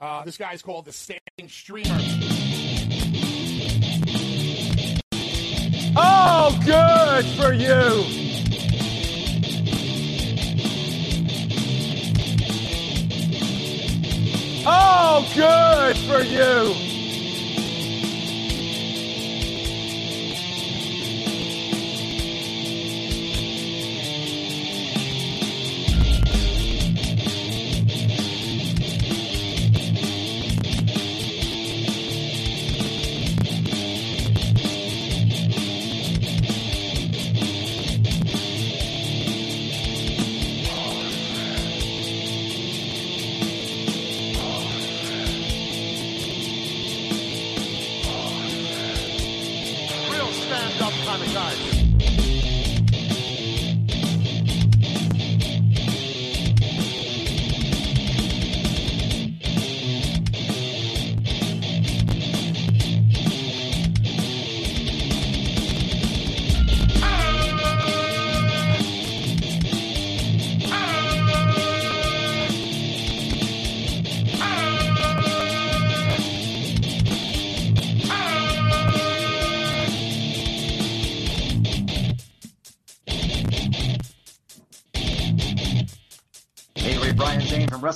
Uh, this guy's called the Standing Streamer. Oh, good for you. Oh, good for you.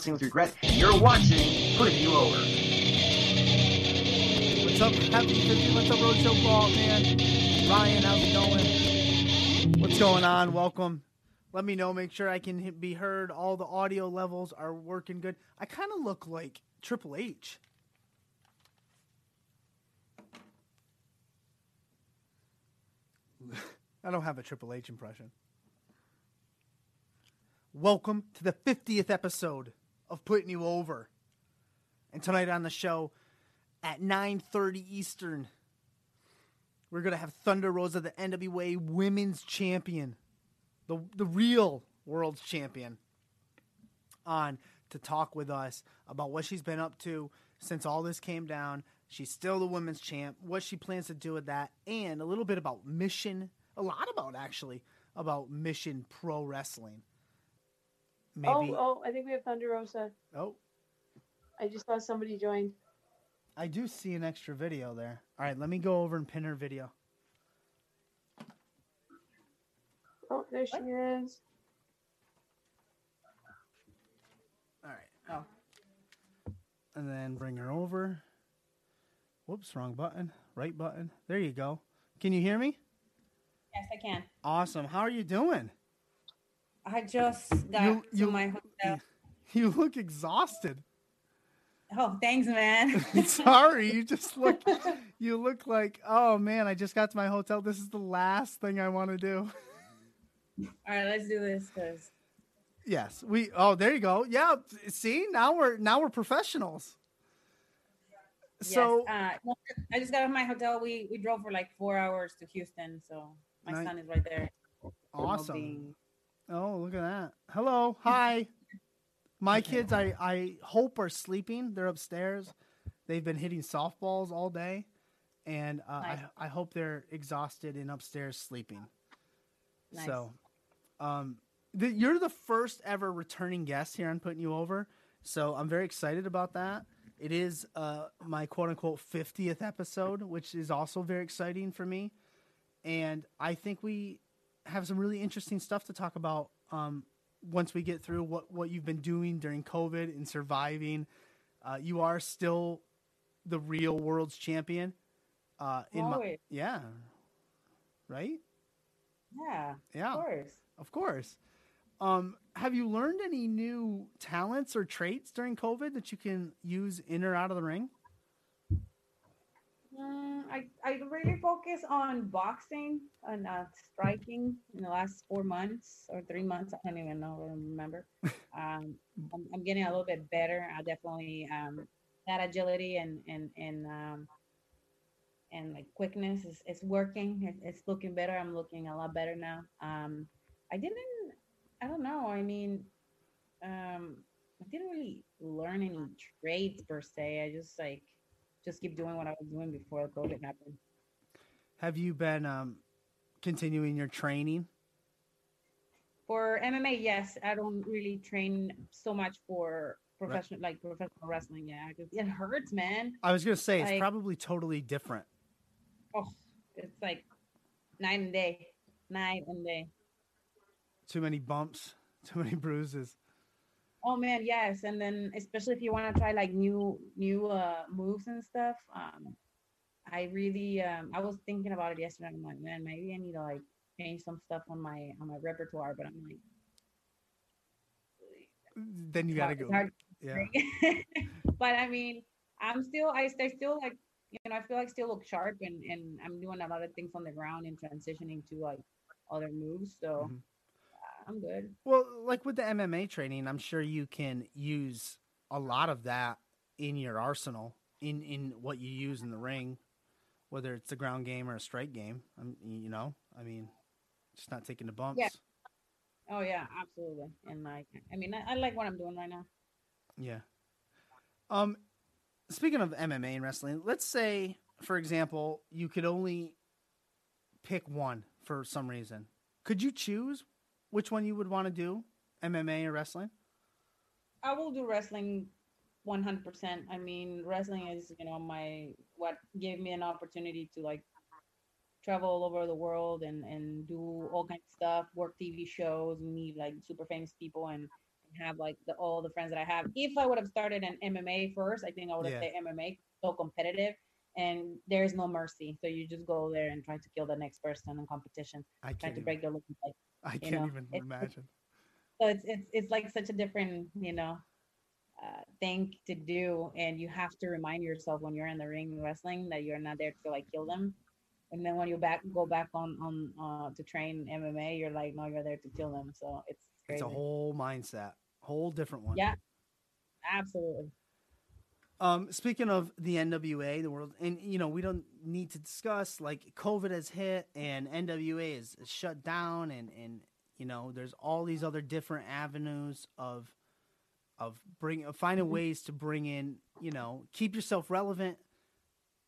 Zane with Regret, and you're watching Putting You Over. What's up, Happy 50? What's up, Roadshow Ball, man? Ryan, how's it going? What's going on? Welcome. Let me know. Make sure I can be heard. All the audio levels are working good. I kind of look like Triple H. I don't have a Triple H impression. Welcome to the 50th episode of Putting You Over. And tonight on the show, at 9:30 Eastern. We're gonna have Thunder Rosa, the NWA Women's Champion, the the real World's Champion, on to talk with us about what she's been up to since all this came down. She's still the women's champ. What she plans to do with that, and a little bit about Mission. A lot about actually about Mission Pro Wrestling. Oh, Maybe. Oh, oh, I think we have Thunder Rosa. oh, I just saw somebody joined. I do see an extra video there. All right, let me go over and pin her video. Oh, there she is. All right. Oh. And then bring her over. Whoops, wrong button. Right button. There you go. Can you hear me? Yes, I can. Awesome. How are you doing? I just got You- to my hotel. You look exhausted. Oh, thanks, man. Sorry, you just look you look like, "Oh man, I just got to my hotel. This is the last thing I want to do." All right, let's do this because Yes. We Oh, there you go. Yeah, see? Now we're now we're professionals. So, uh, I just got off my hotel. We we drove for like four hours to Houston, so my Nice. son is right there. awesome. Oh, look at that. Hello. Hi. My kids, I, I hope, are sleeping. They're upstairs. They've been hitting softballs all day. And uh, Nice. I, I hope they're exhausted and upstairs sleeping. Nice. So, um, the, you're the first ever returning guest here on Putting You Over. So I'm very excited about that. It is uh, my quote unquote 50th episode, which is also very exciting for me. And I think we have some really interesting stuff to talk about um, once we get through what, what you've been doing during COVID and surviving. Uh, you are still the real world's champion. Uh, in my, Always. yeah, right? yeah, Yeah, of course. of course. Um, have you learned any new talents or traits during COVID that you can use in or out of the ring? Mm, I I really focus on boxing and uh, striking in the last four months or three months. I don't even know. I remember. Um, I'm, I'm getting a little bit better. I definitely um, that agility and and and um, and like quickness is, is working. It, it's looking better. I'm looking a lot better now. Um, I didn't. I don't know. I mean, um, I didn't really learn any trades per se. I just like just keep doing what I was doing before COVID happened. Have you been um, continuing your training? For MMA, yes, I don't really train so much for professional like professional wrestling. Yeah, it hurts, man. I was gonna say it's Like- probably totally different. Oh, it's like night and day, night and day. Too many bumps, too many bruises. Oh man, yes. And then especially if you want to try like new new uh moves and stuff. Um I really um I was thinking about it yesterday. I'm like, man, maybe I need to like change some stuff on my on my repertoire, but I'm like Then you gotta go. Yeah. but I mean, I'm still I, I still like you know, I feel like still look sharp and and I'm doing a lot of things on the ground and transitioning to like other moves. So Mhm. I'm good. Well, like with the MMA training, I'm sure you can use a lot of that in your arsenal in in what you use in the ring, whether it's a ground game or a strike game. I'm, you know, I mean, just not taking the bumps. Oh yeah, absolutely. And like I mean I, I like what I'm doing right now. Yeah. Um, speaking of MMA and wrestling, let's say, for example, you could only pick one for some reason. Could you choose which one you would want to do, MMA or wrestling? I will do wrestling 100%. I mean, wrestling is, you know, my what gave me an opportunity to like travel all over the world and and do all kinds of stuff, work TV shows, meet like super famous people and have like the, all the friends that I have. If I would have started an MMA first, I think I would have Yeah. stayed MMA so competitive and there's no mercy. So you just go there and try to kill the next person in competition, I try to break their leg. I can't know, even it's- imagine. so it's it's it's like such a different you know uh, thing to do and you have to remind yourself when you're in the ring wrestling that you're not there to like kill them and then when you back go back on on uh, to train mma you're like no you're there to kill them so it's crazy. It's a whole mindset, whole different one. yeah absolutely Um, speaking of the NWA, the world, and you know, we don't need to discuss like COVID has hit and NWA is, shut down, and and you know, there's all these other different avenues of of bring of finding ways to bring in, you know, keep yourself relevant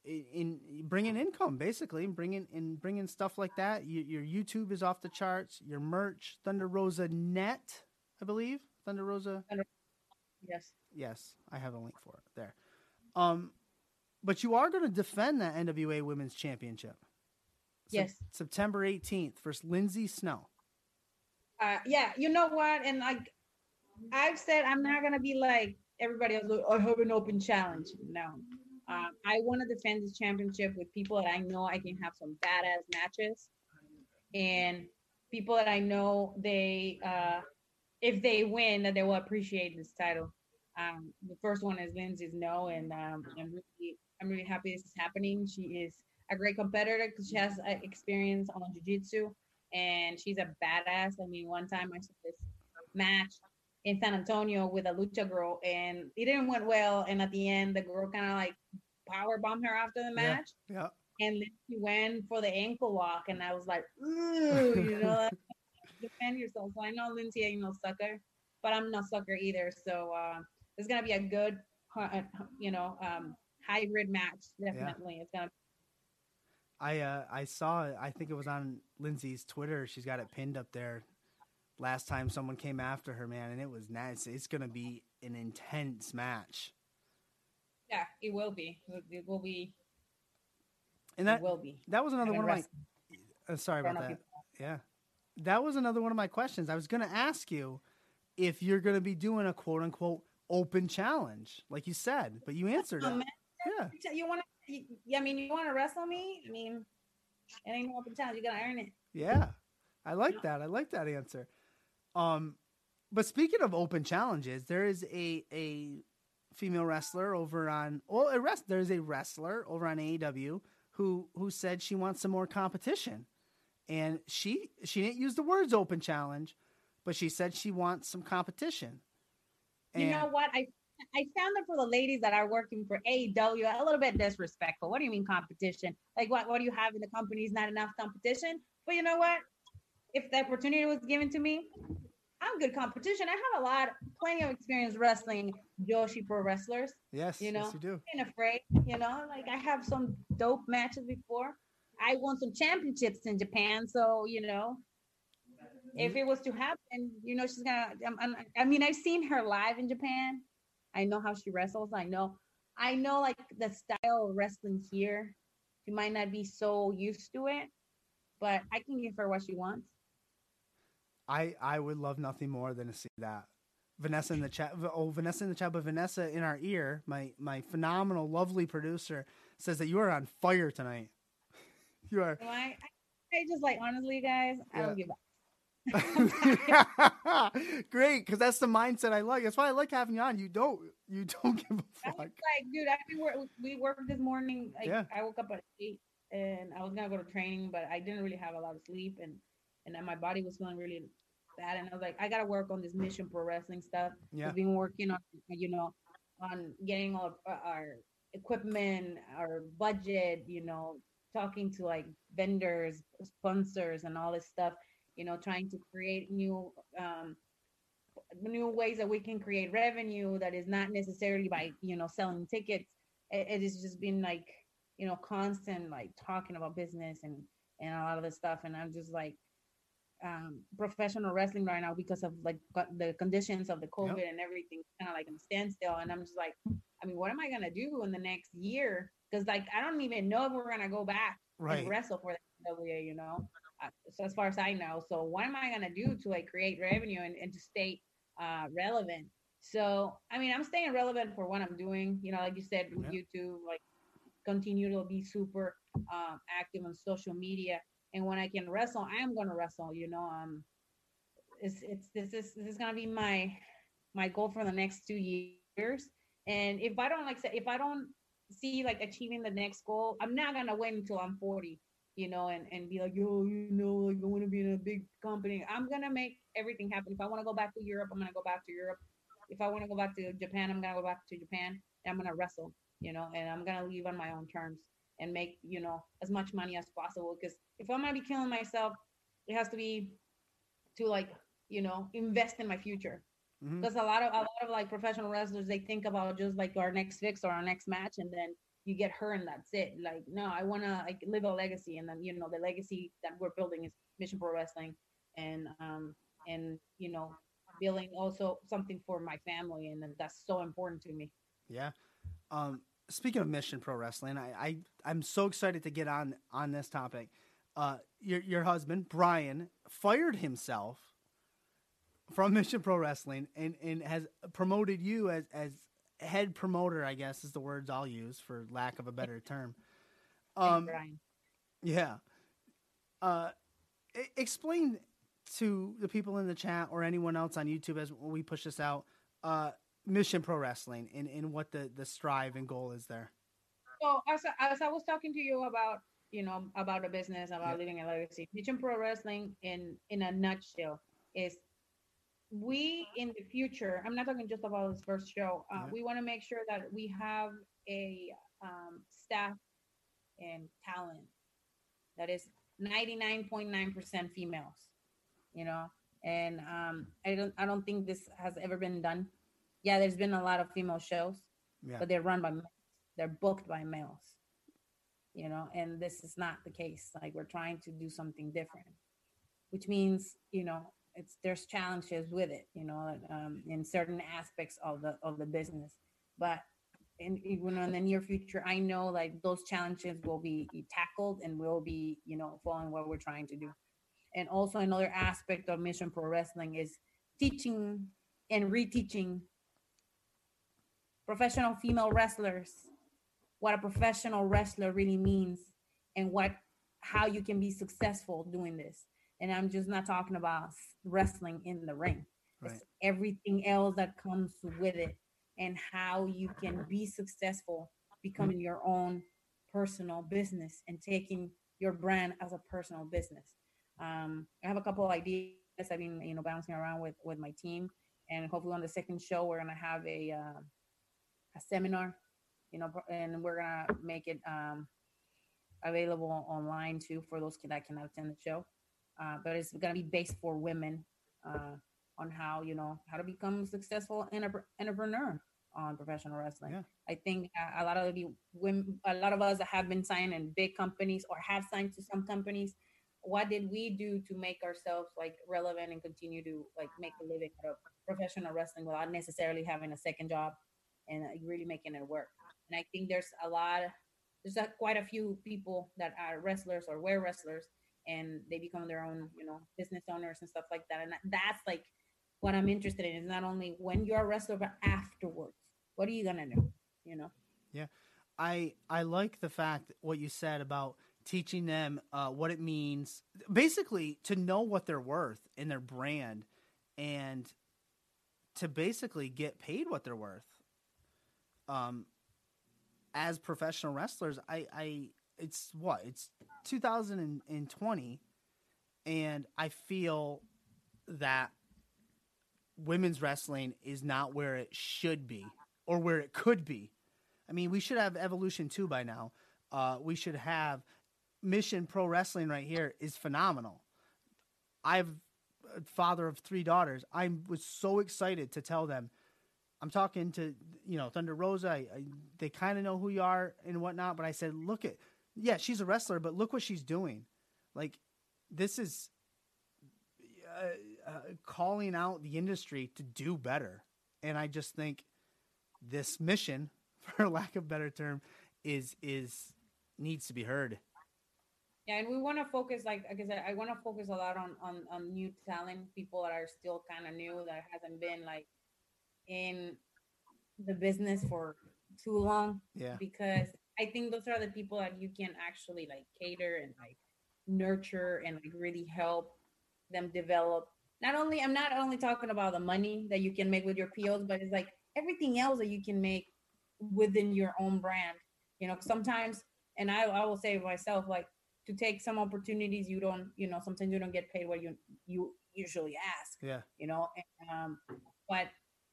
in, in bring in income basically, and bring in and bring in stuff like that. You, your YouTube is off the charts. Your merch, Thunder Rosa Net, I believe, Thunder Rosa yes Yes, I have a link for it there. Um, but you are going to defend that NWA Women's Championship. Sep- Yes. September 18th versus Lindsay Snow. uh, yeah, you know what? And like I've said, I'm not gonna be like everybody else. "Oh, I have an open challenge. No, um, I want to defend this championship with people that I know I can have some badass matches, and people that I know they, uh, if they win, that they will appreciate this title. Um, the first one is Lindsay Snow, and um, I'm really, I'm really happy this is happening. She is a great competitor because she has uh, experience on jiu-jitsu and she's a badass. I mean, one time I saw this match in San Antonio with a lucha girl, and it didn't went well. And at the end, the girl kind of like power bombed her after the match, Yeah. and then she went for the ankle lock, and I was like, ooh, you know, defend yourself. So I know Lindsay ain't no sucker, but I'm no sucker either. So uh, it's gonna be a good, uh, you know, um, hybrid match. Definitely, it's gonna. I uh, I saw. I think it was on Lindsay's Twitter. She's got it pinned up there. Last time someone came after her, man, and it was nice. It's going to be an intense match. Yeah, it will be. It- will be. And it that will be. that was another one of my. Uh, sorry about that. people. Yeah, that was another one of my questions. I was going to ask you if you're going to be doing a quote unquote open challenge, like you said, but you answered Oh, it. Yeah. You want to? Yeah, I mean, you want to wrestle me? I mean, it ain't no open challenge. You gotta earn it. Yeah, I like that. I like that answer. Um, but speaking of open challenges, there is a a female wrestler over on well, a rest. There's a wrestler over on AEW who who said she wants some more competition, and she she didn't use the words open challenge, but she said she wants some competition. You know what? I I found that for the ladies that are working for AEW, a little bit disrespectful. What do you mean competition? Like what? What do you have in the company? Is not enough competition. But you know what? If the opportunity was given to me, I'm good competition. I have a lot, plenty of experience wrestling Joshi pro wrestlers. yes, you know, yes, you do. ain't afraid, you know, like I have some dope matches before. I won some championships in Japan, so you know, if mm-hmm. it was to happen, you know, she's gonna. I'm, I'm, I mean, I've seen her live in Japan. I know how she wrestles. I know, I know like the style of wrestling here. She might not be so used to it, but I can give her what she wants. I I would love nothing more than to see that. Vanessa in the chat. Oh, Vanessa in the chat, but Vanessa in our ear, my my phenomenal, lovely producer says that you are on fire tonight. You are. I, I, just like honestly, guys, I don't give a Great, because that's the mindset I like. That's why I like having you on. You don't, you don't give a fuck. was like, dude, I we work, we worked this morning. Like, Yeah. I woke up at eight, and I was gonna go to training, but I didn't really have a lot of sleep, and and then my body was feeling really bad, and I was like, I gotta work on this Mission Pro Wrestling stuff. Yeah. We've been working on, you know, on getting all our- uh, our equipment, our budget, you know, talking to like vendors, sponsors, and all this stuff. You know, trying to create new um, new ways that we can create revenue that is not necessarily by you know selling tickets. It, it has just been like you know constant like talking about business and and a lot of this stuff, and I'm just like um professional wrestling right now because of like the conditions of the covid and everything kind of like in standstill. And i'm just like i mean what am i gonna do in the next year? Because like i don't even know if we're gonna go back Right. and wrestle for the NWA, you know so as far as i know so what am i gonna do to like create revenue and, and to stay uh relevant? So i mean i'm staying relevant for what i'm doing you know like you said with Yeah. youtube like continue to be super um, active on social media. And when i can wrestle i am gonna wrestle you know um it's it's this is this is gonna be my my goal for the next two years. And if i don't like say if i don't see like achieving the next goal i'm not gonna wait until i'm 40 you know and and be like yo you know like i want to be in a big company. I'm gonna make everything happen. If i want to go back to europe i'm gonna go back to europe. If i want to go back to japan i'm gonna go back to japan and i'm gonna wrestle you know and i'm gonna leave on my own terms and make you know as much money as possible because if i'm gonna be killing myself it has to be to like you know invest in my future. Mm-hmm. Because a lot of a lot of like professional wrestlers they think about just like our next fix or our next match and then you get her and that's it like no i want to like live a legacy and then you know the legacy that we're building is mission pro wrestling and um and you know building also something for my family and then that's so important to me Yeah. Um, speaking of Mission Pro Wrestling, I, I I'm so excited to get on on this topic. Uh, your your husband Brian fired himself from Mission Pro Wrestling and and has promoted you as as head promoter. I guess is the words I'll use for lack of a better term. Um, Brian. yeah. Uh, explain to the people in the chat or anyone else on YouTube as we push this out. Uh, Mission Pro Wrestling and, and what the, the strive and goal is there. So as, I- as I was talking to you about, you know, about the business, about Yeah. living a legacy, Mission Pro Wrestling in in a nutshell is we in the future. I'm not talking just about this first show. Uh, Yeah. We want to make sure that we have a um, staff and talent that is 99.9% females. You know, and um, I don't I don't think this has ever been done. Yeah, there's been a lot of female shows Yeah. but they're run by males. They're booked by males. You know, and this is not the case. Like we're trying to do something different, which means you know it's there's challenges with it. You know, um, in certain aspects of the of the business, but in even in the near future, I know like those challenges will be tackled and will be you know following what we're trying to do. And also another aspect of Mission Pro Wrestling is teaching and reteaching professional female wrestlers what a professional wrestler really means and what how you can be successful doing this and i'm just not talking about wrestling in the ring Right. it's everything else that comes with it and how you can be successful becoming your own personal business and taking your brand as a personal business um, i have a couple of ideas i've been you know bouncing around with with my team and hopefully on the second show we're gonna have a uh, a seminar, you know, and we're gonna make it um, available online too for those that cannot attend the show. Uh, but it's gonna be based for women uh, on how you know how to become a successful entrep- entrepreneur on professional wrestling. Yeah. I think uh, a lot of the women, a lot of us that have been signed in big companies or have signed to some companies. What did we do to make ourselves like relevant and continue to like make a living out of professional wrestling without necessarily having a second job? and uh, really making it work. And I think there's a lot, there's a, quite a few people that are wrestlers or were wrestlers, and they become their own, you know, business owners and stuff like that. And that's like what I'm interested in is not only when you're a wrestler, but afterwards. What are you gonna do? You know? Yeah. I I like the fact what you said about teaching them uh, what it means, basically to know what they're worth in their brand, and to basically get paid what they're worth. Um, as professional wrestlers, I I it's what it's 2020, and I feel that women's wrestling is not where it should be or where it could be. I mean, we should have Evolution 2 by now. Uh, we should have Mission Pro Wrestling right here is phenomenal. I've a father of three daughters. I was so excited to tell them. I'm talking to you know Thunder Rosa. I, I, they kind of know who you are and whatnot. But I said, look at yeah, she's a wrestler, but look what she's doing. Like this is uh, uh, calling out the industry to do better. And I just think this mission, for lack of a better term, is is needs to be heard. Yeah, and we want to focus, like, like I said, I want to focus a lot on on on new talent, people that are still kind of new, that hasn't been like in the business for too long, Yeah. because I think those are the people that you can actually like cater and like nurture and like really help them develop. Not only I'm not only talking about the money that you can make with your POs, but it's like everything else that you can make within your own brand. You know, sometimes, and I I will say myself like to take some opportunities you don't you know sometimes you don't get paid what you you usually ask Yeah. you know and, um but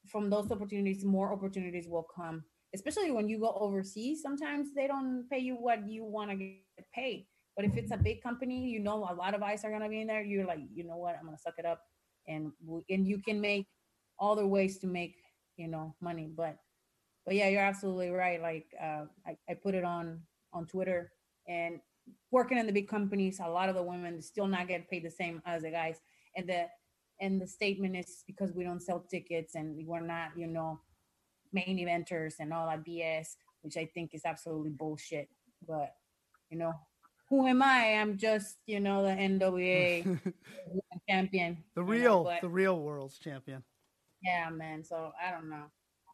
from those opportunities more opportunities will come especially when you go overseas sometimes they don't pay you what you want to get paid. But if it's a big company you know a lot of eyes are going to be in there you're like you know what? I'm going to suck it up and and you can make other ways to make you know money. But but yeah you're absolutely right like uh i, I put it on on twitter and working in the big companies, a lot of the women still not get paid the same as the guys. And the and the statement is because we don't sell tickets and we're not, you know, main eventers and all that BS, which I think is absolutely bullshit. But you know, who am I? I'm just, you know, the NWA champion. the you know, real but- the real world's champion. yeah, man. So I don't know.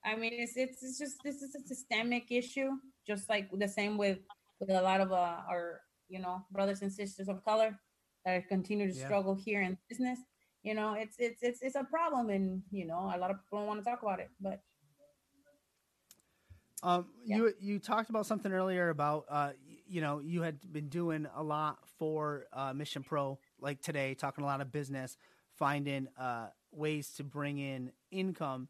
I mean, it's it's, it's just this is a systemic issue, just like the same with with a lot of uh, our you know brothers and sisters of color that continue to Yeah. struggle here in business. You know, it's it's it's it's a problem, and you know, a lot of people don't want to talk about it. But Um, Yeah. you you talked about something earlier about uh, you know, you had been doing a lot for uh, Mission Pro, like today, talking a lot of business, finding uh, ways to bring in income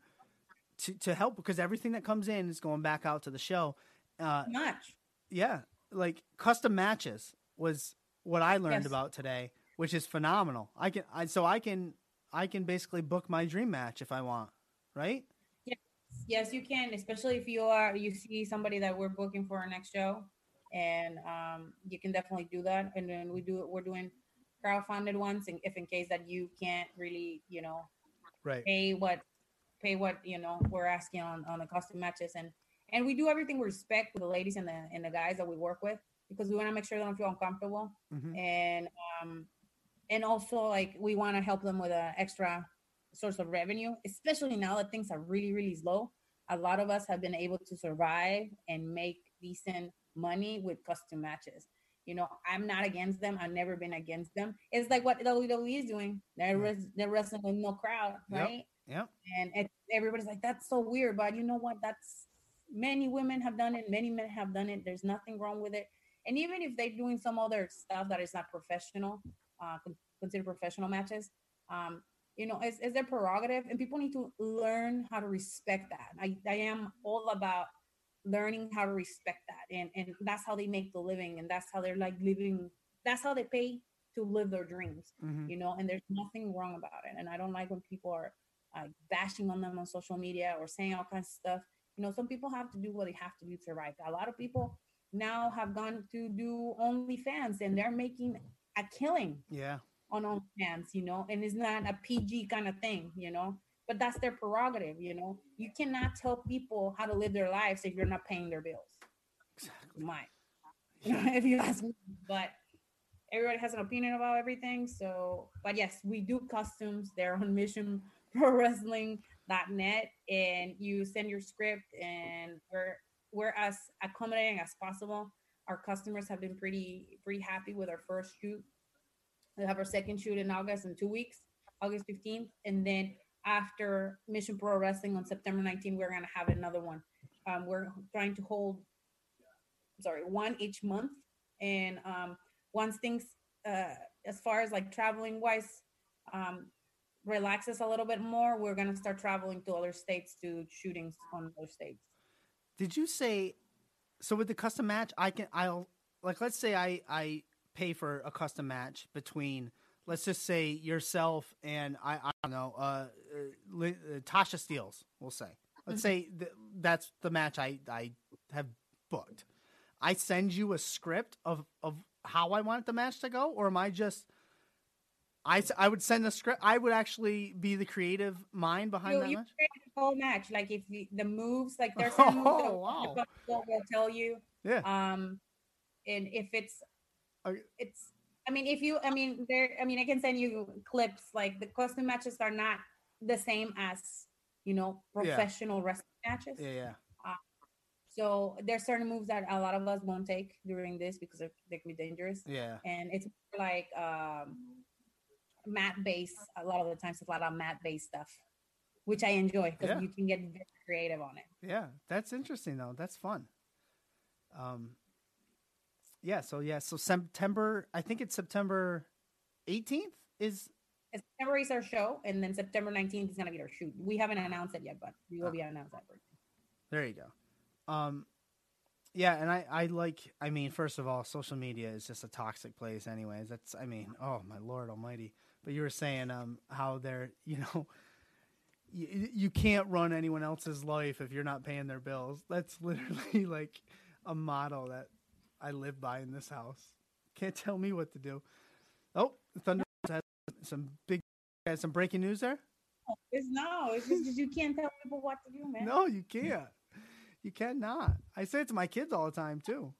to to help because everything that comes in is going back out to the show. Uh, much. yeah, like custom matches was what I learned Yes. about today, which is phenomenal. I can I so I can I can basically book my dream match if I want, right? Yes, you can, especially if you are you see somebody that we're booking for our next show, and um, you can definitely do that. And then we do we're doing crowdfunded ones, and if in case that you can't really, you know, Right. pay what pay what you know we're asking on on the custom matches, and and we do everything with respect with the ladies and the and the guys that we work with because we want to make sure they don't feel uncomfortable Mhm. and um and also like we want to help them with an extra source of revenue especially now that things are really really slow. A lot of us have been able to survive and make decent money with custom matches. You know i'm not against them. I've never been against them. It's like what wwe is doing. They're, res- they're wrestling with no crowd right? Yep. and it, everybody's like that's so weird but you know what? That's many women have done it. Many men have done it. There's nothing wrong with it. And even if they're doing some other stuff that is not professional uh considered professional matches um you know it's, it's their prerogative and people need to learn how to respect that i, I am all about learning how to respect that and and that's how they make the living and that's how they're like living that's how they pay to live their dreams Mhm. you know and there's nothing wrong about it and i don't like when people are uh, bashing on them on social media or saying all kinds of stuff you know some people have to do what they have to do to survive a lot of people now have gone to do OnlyFans and they're making a killing Yeah. On OnlyFans, you know, and it's not a PG kind of thing, you know. but that's their prerogative. You know, you cannot tell people how to live their lives if you're not paying their bills. Exactly. Mine, if you ask me, but everybody has an opinion about everything. So, but yes, we do costumes. They're on Mission Pro Wrestling.net, and you send your script, and we're we're as accommodating as possible. Our customers have been pretty pretty happy with our first shoot. We have our second shoot in August in two weeks, August 15th, and then after Mission Pro Wrestling on September 19th, we're gonna have another one. Um, we're trying to hold, sorry, one each month, and um, once things, uh, as far as like traveling wise, um, relaxes a little bit more, we're gonna start traveling to other states to shootings on other states. Did you say so with the custom match? I can I'll like let's say I I pay for a custom match between let's just say yourself and I I don't know uh, uh, uh Tasha Steelz. We'll say let's say th- that's the match I I have booked. I send you a script of of how I want the match to go, or am I just I, I would send a script. I would actually be the creative mind behind You, that you match. create the whole match, like if the, the moves, like there's some moves that Oh, wow. will will tell you. Yeah. Um, and if it's, Okay. it's. I mean, if you, I mean, there. I mean, I can send you clips. Like the custom matches are not the same as you know Yeah. professional wrestling matches. Yeah, yeah. So there's certain moves that a lot of us won't take during this because they can be dangerous. Yeah. And it's like um, mat based. A lot of the times, it's a lot of mat based stuff, which I enjoy because Yeah. you can get very creative on it. Yeah, that's interesting though. That's fun. Um, yeah. So yeah. So September. I think it's September 18th. Is September is our show, and then September 19th is gonna be our shoot. We haven't announced it yet, but we will be announced that. there you go. Um, yeah, and I I like. I mean, first of all, social media is just a toxic place, anyways. That's. I mean, oh my lord almighty. But you were saying um how they're you know. You, you can't run anyone else's life if you're not paying their bills. That's literally like a model that I live by in this house. Can't tell me what to do. Oh, Thunder has some big, has some breaking news there. It's no, it's just you can't tell people what to do, man. No, you can't. You cannot. I say it to my kids all the time too.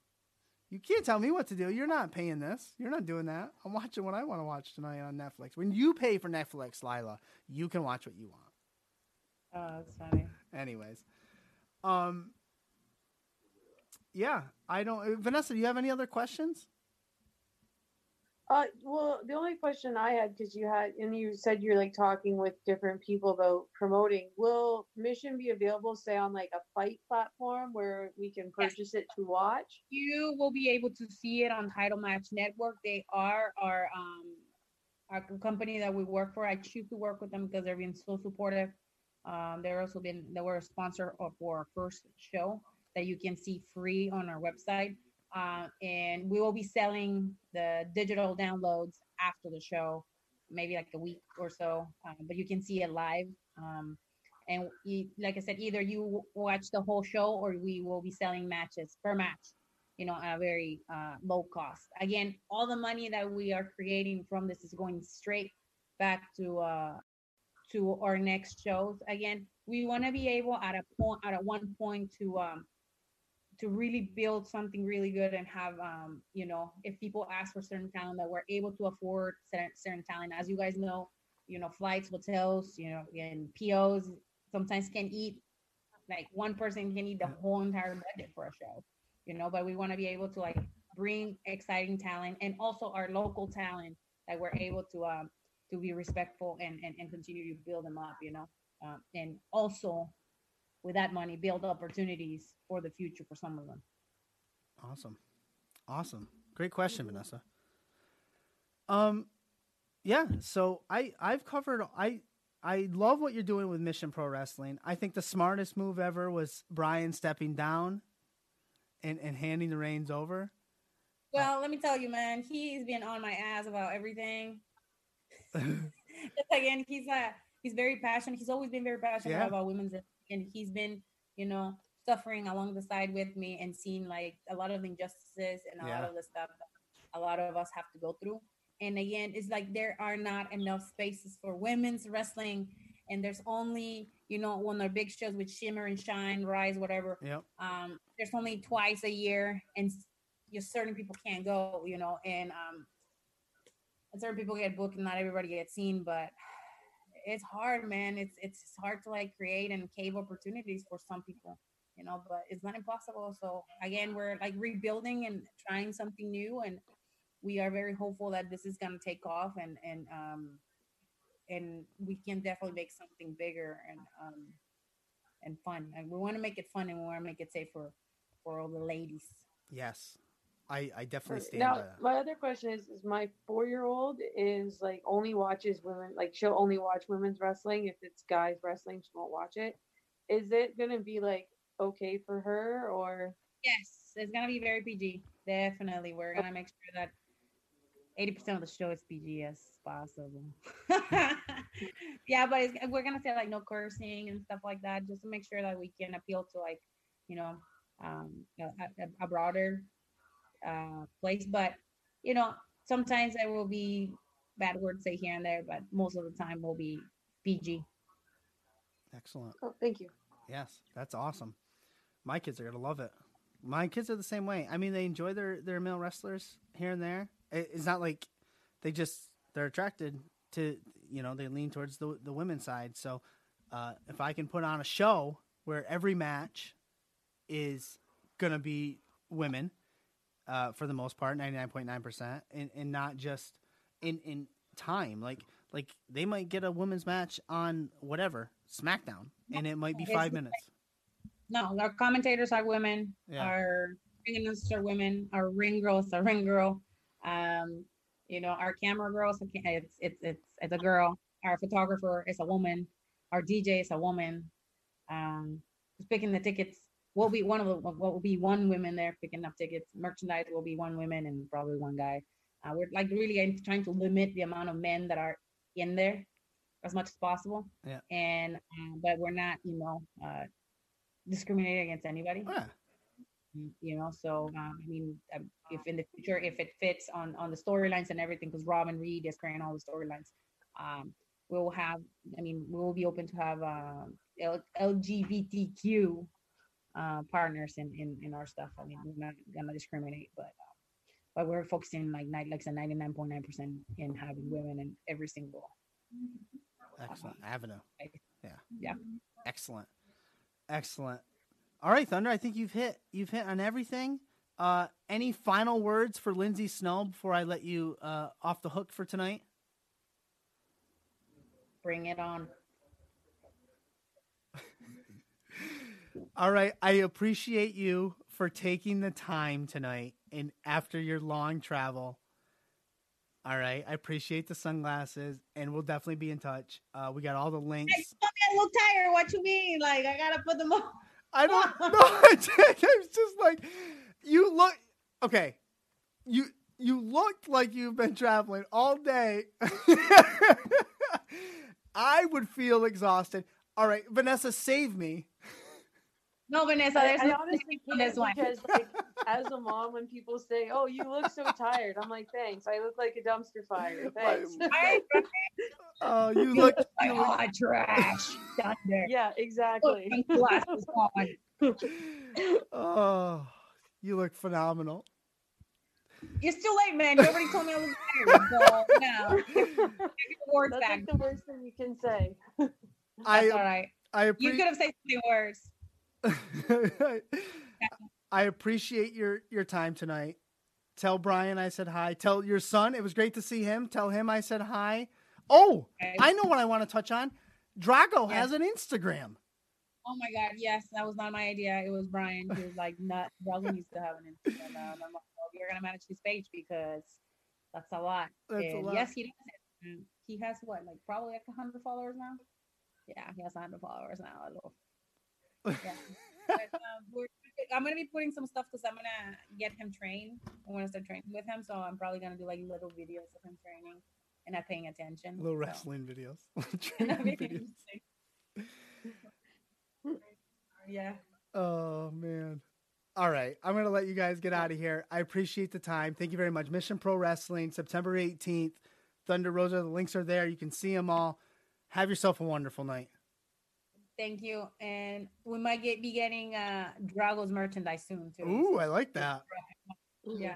You can't tell me what to do. You're not paying this. You're not doing that. I'm watching what I want to watch tonight on Netflix. When you pay for Netflix, Lila, you can watch what you want. Oh, that's funny. Anyways, um, yeah, I don't. uh, Vanessa, do you have any other questions? Uh, well, the only question I had, because you had, and you said you're like talking with different people about promoting. Will Mission be available, say, on like a fight platform where we can Yes. purchase it to watch? You will be able to see it on Title Match Network. They are our um our company that we work for. I choose to work with them because they're being so supportive. Um, they're also been they were a sponsor of our first show that you can see free on our website. Uh, and we will be selling the digital downloads after the show, maybe like a week or so. Um, but you can see it live. Um, and e- like I said, either you watch the whole show or we will be selling matches per match, you know, at a very uh, low cost. Again, all the money that we are creating from this is going straight back to uh, to our next shows. Again, we want to be able at a point at a one point to um, to really build something really good and have um, you know if people ask for certain talent that we're able to afford certain, certain talent as you guys know you know flights hotels you know and pos sometimes can eat like one person can eat the whole entire budget for a show you know but we want to be able to like bring exciting talent and also our local talent that we're able to um to be respectful and and, and continue to build them up you know um, and also with that money build opportunities for the future for some of them Awesome, awesome, great question, Vanessa. Um, yeah. So I I've covered I I love what you're doing with Mission Pro Wrestling. I think the smartest move ever was Brian stepping down and and handing the reins over. well let me tell you man he's been on my ass about everything Just again he's a he's very passionate he's always been very passionate Yeah. about women's and he's been you know suffering along the side with me and seeing like a lot of injustices and a lot of the stuff that a lot of us have to go through and again it's like there are not enough spaces for women's wrestling and there's only you know when their big shows with Shimmer and Shine, Rise, whatever. Yep. Um, there's only twice a year, and just certain people can't go, you know, and um, and certain people get booked, and not everybody gets seen, but it's hard, man. It's it's hard to like create and cave opportunities for some people, you know, but it's not impossible. So again, we're like rebuilding and trying something new, and we are very hopeful that this is gonna take off, and and um, and we can definitely make something bigger and um and fun. And we want to make it fun, and we want to make it safe for for all the ladies. Yes. I, I definitely stand now, by that. my other question is: Is my four-year-old is like only watches women, like she'll only watch women's wrestling. If it's guys wrestling, she won't watch it. Is it gonna be like okay for her, or Yes, it's gonna be very PG. Definitely, we're gonna make sure that eighty percent of the show is PG as possible. yeah, but it's, we're gonna say like no cursing and stuff like that, just to make sure that we can appeal to like, you know, um, a, a- a broader uh place. But you know, sometimes there will be bad words say here and there, but most of the time will be PG. Excellent. oh, thank you. Yes, that's awesome. My kids are gonna love it. My kids are the same way. I mean, they enjoy their their male wrestlers here and there. It's not like they just they're attracted to you know they lean towards the the women's side. So uh, if I can put on a show where every match is gonna be women uh, for the most part, ninety nine point nine percent, and and not just in in time like like they might get a women's match on whatever SmackDown, and it might be five minutes. No, our commentators are women. Yeah. Our ring announcers are women. Our ring girls are ring girl. Um, you know, our camera girls, it's it's it's it's a girl. Our photographer is a woman. Our DJ is a woman. Um, who's picking the tickets. Will be one of the what will be one women there picking up tickets. Merchandise will be one woman and probably one guy. Uh, we're like really trying to limit the amount of men that are in there as much as possible. Yeah. And uh, but we're not, you know, uh, discriminating against anybody. Yeah. Mm, You know, so um, I mean, um, if in the future, if it fits on on the storylines and everything, because Robin Reed is creating all the storylines, um, we will have. I mean, we will be open to have uh, L- LGBTQ uh, partners in, in in our stuff. I mean, we're not gonna discriminate, but uh, but we're focusing like nine, like I said, ninety nine point nine percent in having women in every single. Excellent. Avenue. Yeah. Yeah. Excellent. Excellent. All right, Thunder. I think you've hit you've hit on everything. Uh, any final words for Lindsay Snow before I let you uh, off the hook for tonight? Bring it on. All right. I appreciate you for taking the time tonight and after your long travel. All right. I appreciate the sunglasses and we'll definitely be in touch. Uh, we got all the links. Hey, you told me I look tired. What you mean? Like I gotta put them on. I don't know. I was just like, you look okay. You you looked like you've been traveling all day. I would feel exhausted. All right, Vanessa, save me. No, Vanessa, I, there's I no honestly secret on can't this one. because, like, as a mom, when people say, "Oh, you look so tired," I'm like, "Thanks. I look like a dumpster fire. Thanks." Oh, you You look. look like hot trash. Thunder. yeah, exactly. Pink glasses on. Oh, you look phenomenal. It's too late, man. You already told me I was tired. So no. Take your words That's back. like the worst thing you can say. That's I all right. I You could have said something worse. I appreciate your your time tonight. Tell Brian I said hi. Tell your son it was great to see him. Tell him I said hi. Oh, Okay. I know what I want to touch on. Drago Yeah. has an Instagram. Oh my God, yes, that was not my idea. It was Brian who was like, "Nut, Brother needs to have an Instagram." now." And I'm like, well, "You're gonna manage his page because that's a lot." That's a lot. yes, he does. He has what, like probably like hundred followers now. Yeah, he has hundred followers now. Yeah. but, um, I'm gonna be putting some stuff because I'm gonna get him trained. I want to start training with him, so I'm probably gonna do like little videos of him training and not paying attention. Little so- wrestling videos. That'd be Training videos. yeah. Oh man. All right. I'm gonna let you guys get out of here. I appreciate the time. Thank you very much. Mission Pro Wrestling, September 18th. Thunder Rosa. The links are there. You can see them all. Have yourself a wonderful night. Thank you. And we might get be getting uh Drago's merchandise soon too. Ooh, I like that. Yeah.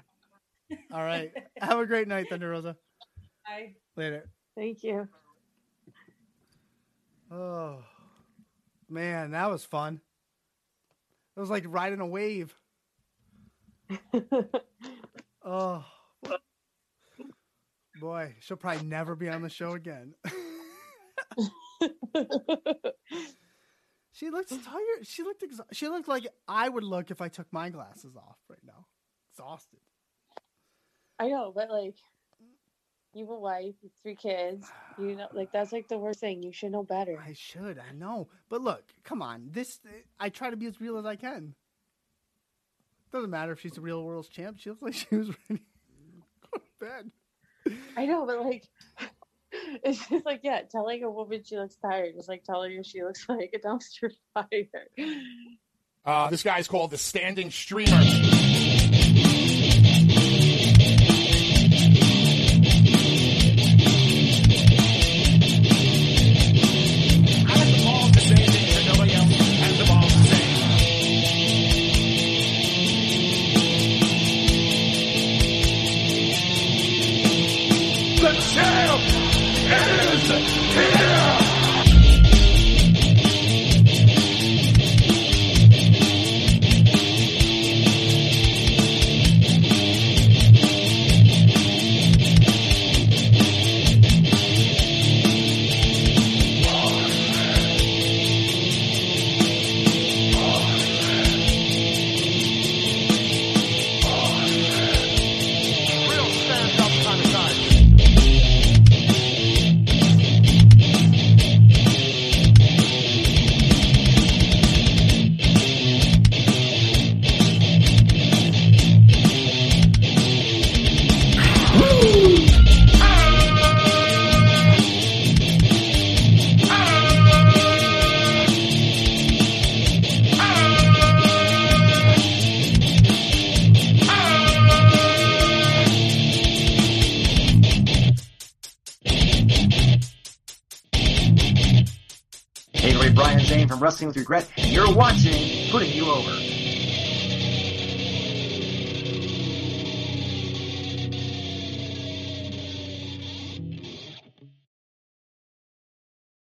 All right. Have a great night, Thunder Rosa. Bye. Later. Thank you. Oh man, that was fun. It was like riding a wave. Oh boy, she'll probably never be on the show again. she looks tired. She looked exa- she looked like I would look if I took my glasses off right now. Exhausted. I know, but like, you have a wife, three kids. You know, like that's like the worst thing. You should know better. I should. I know. But look, come on. This I try to be as real as I can. Doesn't matter if she's the real world's champ. She looks like she was ready to go to bed. I know, but like, it's just like yeah, telling a woman she looks tired is like telling her she looks like a dumpster fire. Uh, this guy's called the Standing Streamer. Wrestling with Regret, you're watching Putting You Over.